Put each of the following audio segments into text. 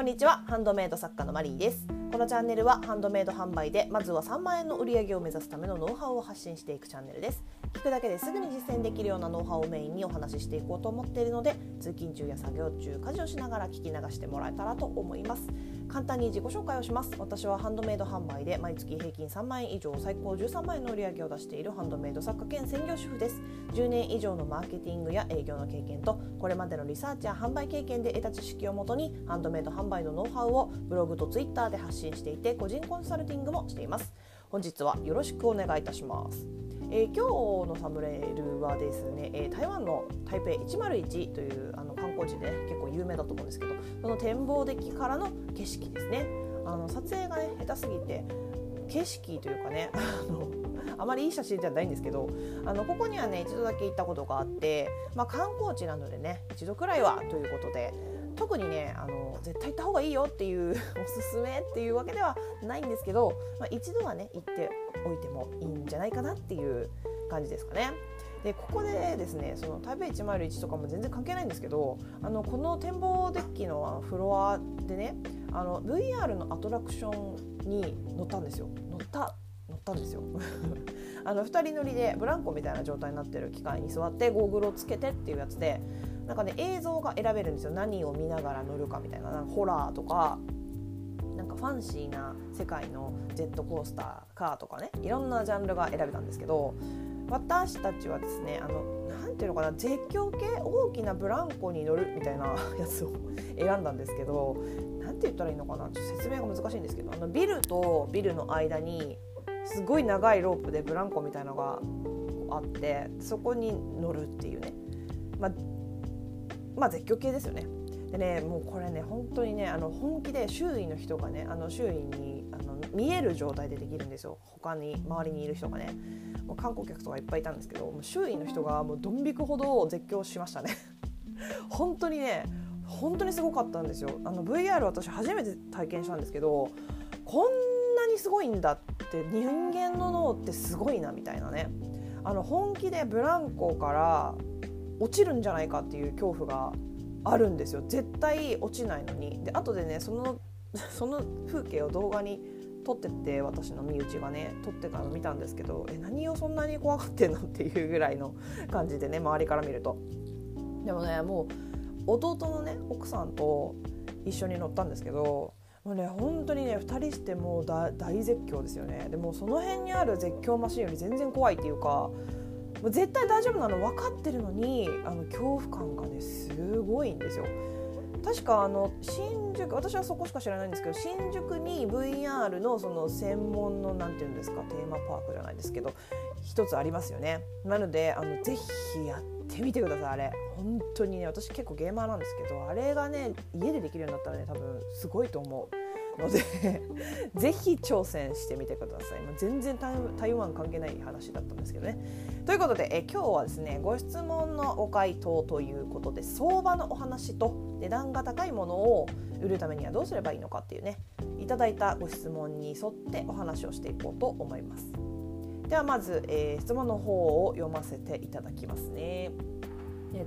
こんにちは。ハンドメイド作家のマリーです。このチャンネルはハンドメイド販売でまずは3万円の売り上げを目指すためのノウハウを発信していくチャンネルです。聞くだけですぐに実践できるようなノウハウをメインにお話ししていこうと思っているので通勤中や作業中家事をしながら聞き流してもらえたらと思います。簡単に自己紹介をします。私はハンドメイド販売で毎月平均3万円以上最高13万円の売り上げを出しているハンドメイド作家兼専業主婦です。10年以上のマーケティングや営業の経験とこれまでのリサーチや販売経験で得た知識をもとにハンドメイド販売のノウハウをブログとツイッターで発信していて個人コンサルティングもしています。本日はよろしくお願いいたします。えー、今日のサムネイルはですね、えー、台湾の台北101というあの観光地で、結構有名だと思うんですけどその展望デッキからの景色ですね。あの撮影がね下手すぎて景色というかね あのあまりいい写真じゃないんですけどあのここにはね一度だけ行ったことがあって、まあ、観光地なのでね一度くらいはということで特にねあの絶対行った方がいいよっていう おすすめっていうわけではないんですけど、まあ、一度はね行っておいてもいいんじゃないかなっていう感じですかね。でここでですねその台北101とかも全然関係ないんですけどあのこの展望デッキのフロアでねあの VR のアトラクションに乗ったんですよ乗った乗ったんですよ あの2人乗りでブランコみたいな状態になってる機械に座ってゴーグルをつけてっていうやつでなんかね映像が選べるんですよ。何を見ながら乗るかみたいな。なんかホラーとかなんかファンシーな世界のジェットコースターカーとかねいろんなジャンルが選べたんですけど私たちはですねあのなんていうのかな絶叫系大きなブランコに乗るみたいな やつを選んだんですけどなんて言ったらいいのかなちょっと説明が難しいんですけどあのビルとビルの間にすごい長いロープでブランコみたいなのがあってそこに乗るっていうね、まあ、まあ絶叫系ですよね。でねもうこれね本当にねあの本気で周囲の人がねあの周囲にあの見える状態でできるんですよ。他に周りにいる人がね。もう観光客とかいっぱいいたんですけどもう周囲の人がもうドン引くほど絶叫しましたね。本当にね本当にすごかったんですよ。あの VR 私初めて体験したんですけどこんなにすごいんだって人間の脳ってすごいなみたいなね。あの本気でブランコから落ちるんじゃないかっていう恐怖があるんですよ。絶対落ちないのに。で後でねその その風景を動画に撮ってって私の身内がね撮ってたの見たんですけどえ何をそんなに怖がってんのっていうぐらいの感じでね周りから見ると。でもねもう弟のね奥さんと一緒に乗ったんですけどもうね本当にね2人してもう大絶叫ですよね。でもその辺にある絶叫マシンより全然怖いっていうかもう絶対大丈夫なの分かってるのにあの恐怖感がねすごいんですよ。確かあの新宿私はそこしか知らないんですけど新宿に VR のその専門の何て言うんですかテーマパークじゃないですけど一つありますよね。なのであのぜひやってみてくださいあれ。本当にね私結構ゲーマーなんですけどあれがね家でできるようになったらね多分すごいと思う。ので ぜひ挑戦してみてください、まあ、全然台湾関係ない話だったんですけどね。ということでえ今日はですねご質問のご回答ということで相場のお話と値段が高いものを売るためにはどうすればいいのかっていうねいただいたご質問に沿ってお話をしていこうと思います。ではまず、えー、質問の方を読ませていただきますね。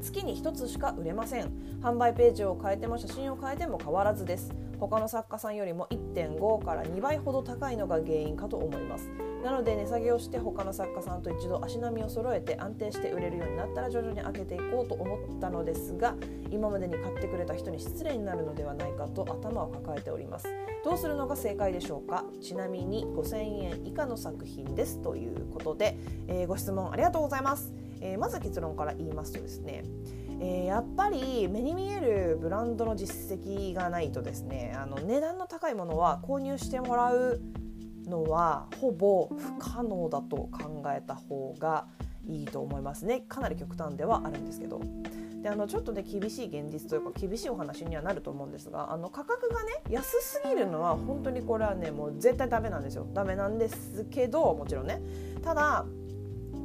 月に1つしか売れません。販売ページを変えても写真を変えても変わらずです。他の作家さんよりも1.5から2倍ほど高いのが原因かと思います。なので値下げをして他の作家さんと一度足並みを揃えて安定して売れるようになったら徐々に上げていこうと思ったのですが今までに買ってくれた人に失礼になるのではないかと頭を抱えております。どうするのが正解でしょうか？ちなみに5000円以下の作品ですということで、えー、ご質問ありがとうございます。えー、まず結論から言いますとですね、えー、やっぱり目に見えるブランドの実績がないとですねあの値段の高いものは購入してもらうのはほぼ不可能だと考えた方がいいと思いますね。かなり極端ではあるんですけど。であのちょっとね厳しい現実というか厳しいお話にはなると思うんですがあの価格がね安すぎるのは本当にこれはねもう絶対ダメなんですよ。ダメなんですけどもちろんね。ただ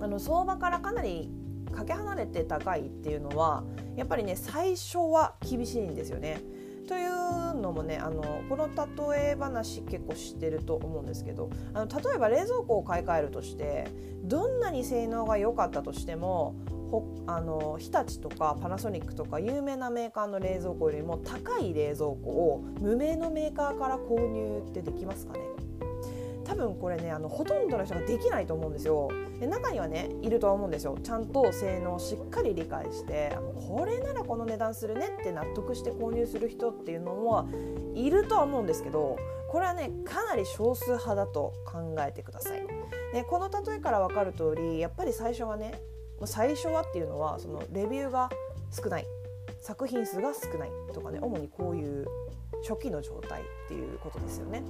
あの相場からかなりかけ離れて高いっていうのはやっぱりね最初は厳しいんですよね。というのもねあのこの例え話結構知ってると思うんですけどあの例えば冷蔵庫を買い替えるとしてどんなに性能が良かったとしてもあの日立とかパナソニックとか有名なメーカーの冷蔵庫よりも高い冷蔵庫を無名のメーカーから購入ってできますかね？多分これねあのほとんどの人ができないと思うんですよ。で中にはねいるとは思うんですよ。ちゃんと性能をしっかり理解してあのこれならこの値段するねって納得して購入する人っていうのはいるとは思うんですけどこれはねかなり少数派だと考えてください。でこの例えから分かる通りやっぱり最初はね最初はっていうのはそのレビューが少ない。作品数が少ないとかね主にこういう初期の状態っていうことですよね。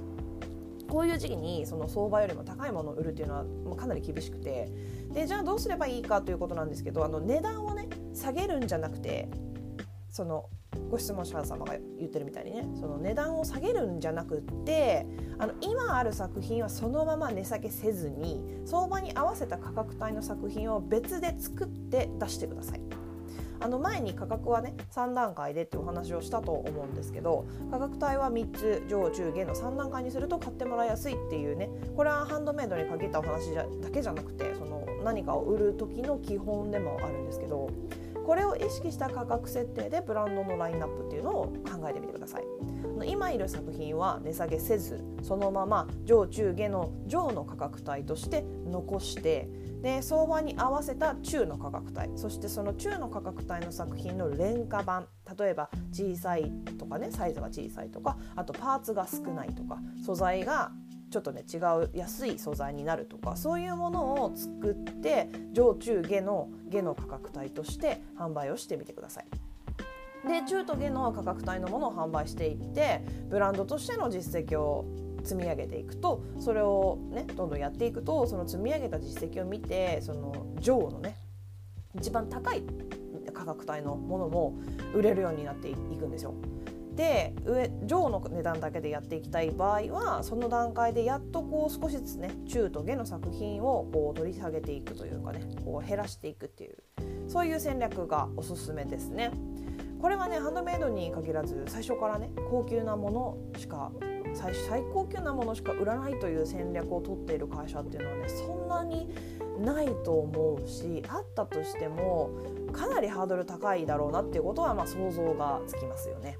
こういう時期にその相場よりも高いものを売るっていうのはかなり厳しくてでじゃあどうすればいいかということなんですけどあの値段をね下げるんじゃなくてそのご質問者様が言ってるみたいにねその値段を下げるんじゃなくってあの今ある作品はそのまま値下げせずに相場に合わせた価格帯の作品を別で作って出してください。あの前に価格はね3段階でってお話をしたと思うんですけど価格帯は3つ上中下の3段階にすると買ってもらいやすいっていうねこれはハンドメイドに限ったお話じゃだけじゃなくてその何かを売る時の基本でもあるんですけどこれを意識した価格設定でブランドのラインナップっていうのを考えてみてください。今いる作品は値下げせずそのまま上中下の上の価格帯として残してで相場に合わせた中の価格帯そしてその中の価格帯の作品の廉価版例えば小さいとかねサイズが小さいとかあとパーツが少ないとか素材がちょっとね違う安い素材になるとかそういうものを作って上中下の下の価格帯として販売をしてみてください。で中と下の価格帯のものを販売していってブランドとしての実績を積み上げていくとそれをねどんどんやっていくとその積み上げた実績を見てその上のね一番高い価格帯のものも売れるようになっていくんですよ。で上上の値段だけでやっていきたい場合はその段階でやっとこう少しずつね中と下の作品をこう取り下げていくというかねこう減らしていくっていうそういう戦略がおすすめですね。これはねハンドメイドに限らず最初からね高級なものしか最最高級なものしか売らないという戦略を取っている会社っていうのはねそんなにないと思うしあったとしてもかなりハードル高いだろうなっていうことはま想像がつきますよね。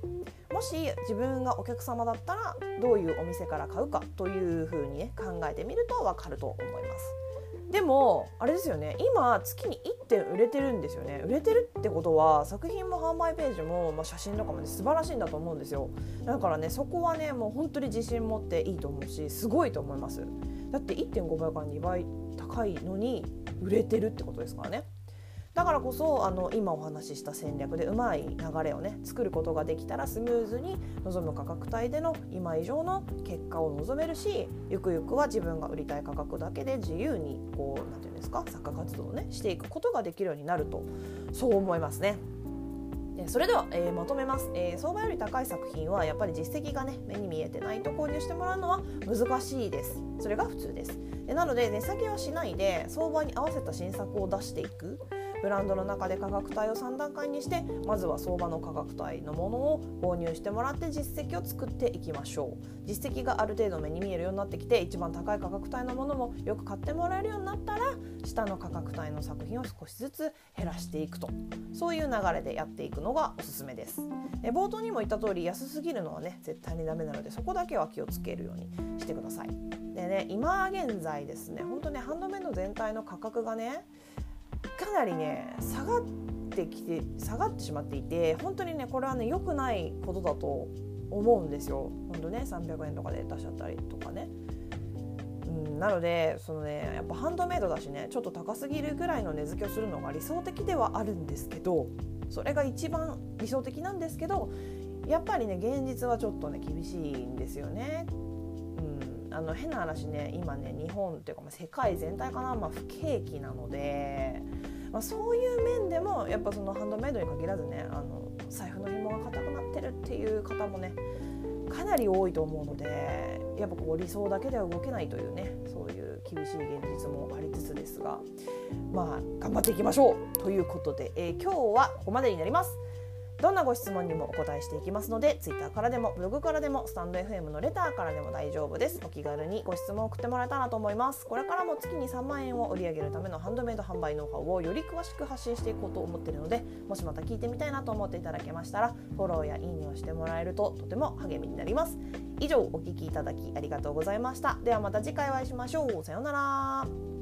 もし自分がお客様だったらどういうお店から買うかというふうにね考えてみると分かると思います。でもあれですよね。今月に1点売れてるんですよね。売れてるってことは作品も販売ページも、まあ、写真とかもね素晴らしいんだと思うんですよ。だからねそこはねもう本当に自信持っていいと思うしすごいと思います。だって1.5倍から2倍高いのに売れてるってことですからね。だからこそあの今お話しした戦略でうまい流れをね作ることができたらスムーズに望む価格帯での今以上の結果を望めるしゆくゆくは自分が売りたい価格だけで自由にこう何て言うんですか作家活動をねしていくことができるようになるとそう思いますね。それでは、えー、まとめます、えー、相場より高い作品はやっぱり実績がね目に見えてないと購入してもらうのは難しいです。それが普通です。なので値下げはしないで相場に合わせた新作を出していく。ブランドの中で価格帯を3段階にしてまずは相場の価格帯のものを購入してもらって実績を作っていきましょう。実績がある程度目に見えるようになってきて一番高い価格帯のものもよく買ってもらえるようになったら下の価格帯の作品を少しずつ減らしていくと。そういう流れでやっていくのがおすすめです。で冒頭にも言った通り安すぎるのはね絶対にダメなのでそこだけは気をつけるようにしてください。でね今現在ですね本当ねハンドメイド全体の価格がねかなりね下がってきて下がってしまっていて本当にねこれはね良くないことだと思うんですよ本当ね300円とかで出しちゃったりとかね。うん、なのでそのねやっぱハンドメイドだしねちょっと高すぎるぐらいの値付けをするのが理想的ではあるんですけどそれが一番理想的なんですけどやっぱりね現実はちょっとね厳しいんですよね。うん、あの変な話ね今ね日本っていうか、まあ、世界全体かな、まあ、不景気なのでまあ、そういう面でもやっぱそのハンドメイドに限らずねあの財布の紐が硬くなってるっていう方もねかなり多いと思うのでやっぱこう理想だけでは動けないというねそういう厳しい現実もありつつですがまあ頑張っていきましょうということで、えー、今日はここまでになります。どんなご質問にもお答えしていきますので Twitter からでもブログからでもスタンド FM のレターからでも大丈夫です。お気軽にご質問を送ってもらえたらと思います。これからも月に3万円を売り上げるためのハンドメイド販売ノウハウをより詳しく発信していこうと思っているのでもしまた聞いてみたいなと思っていただけましたらフォローやいいねをしてもらえるととても励みになります。以上お聞きいただきありがとうございました。ではまた次回お会いしましょう。さようなら。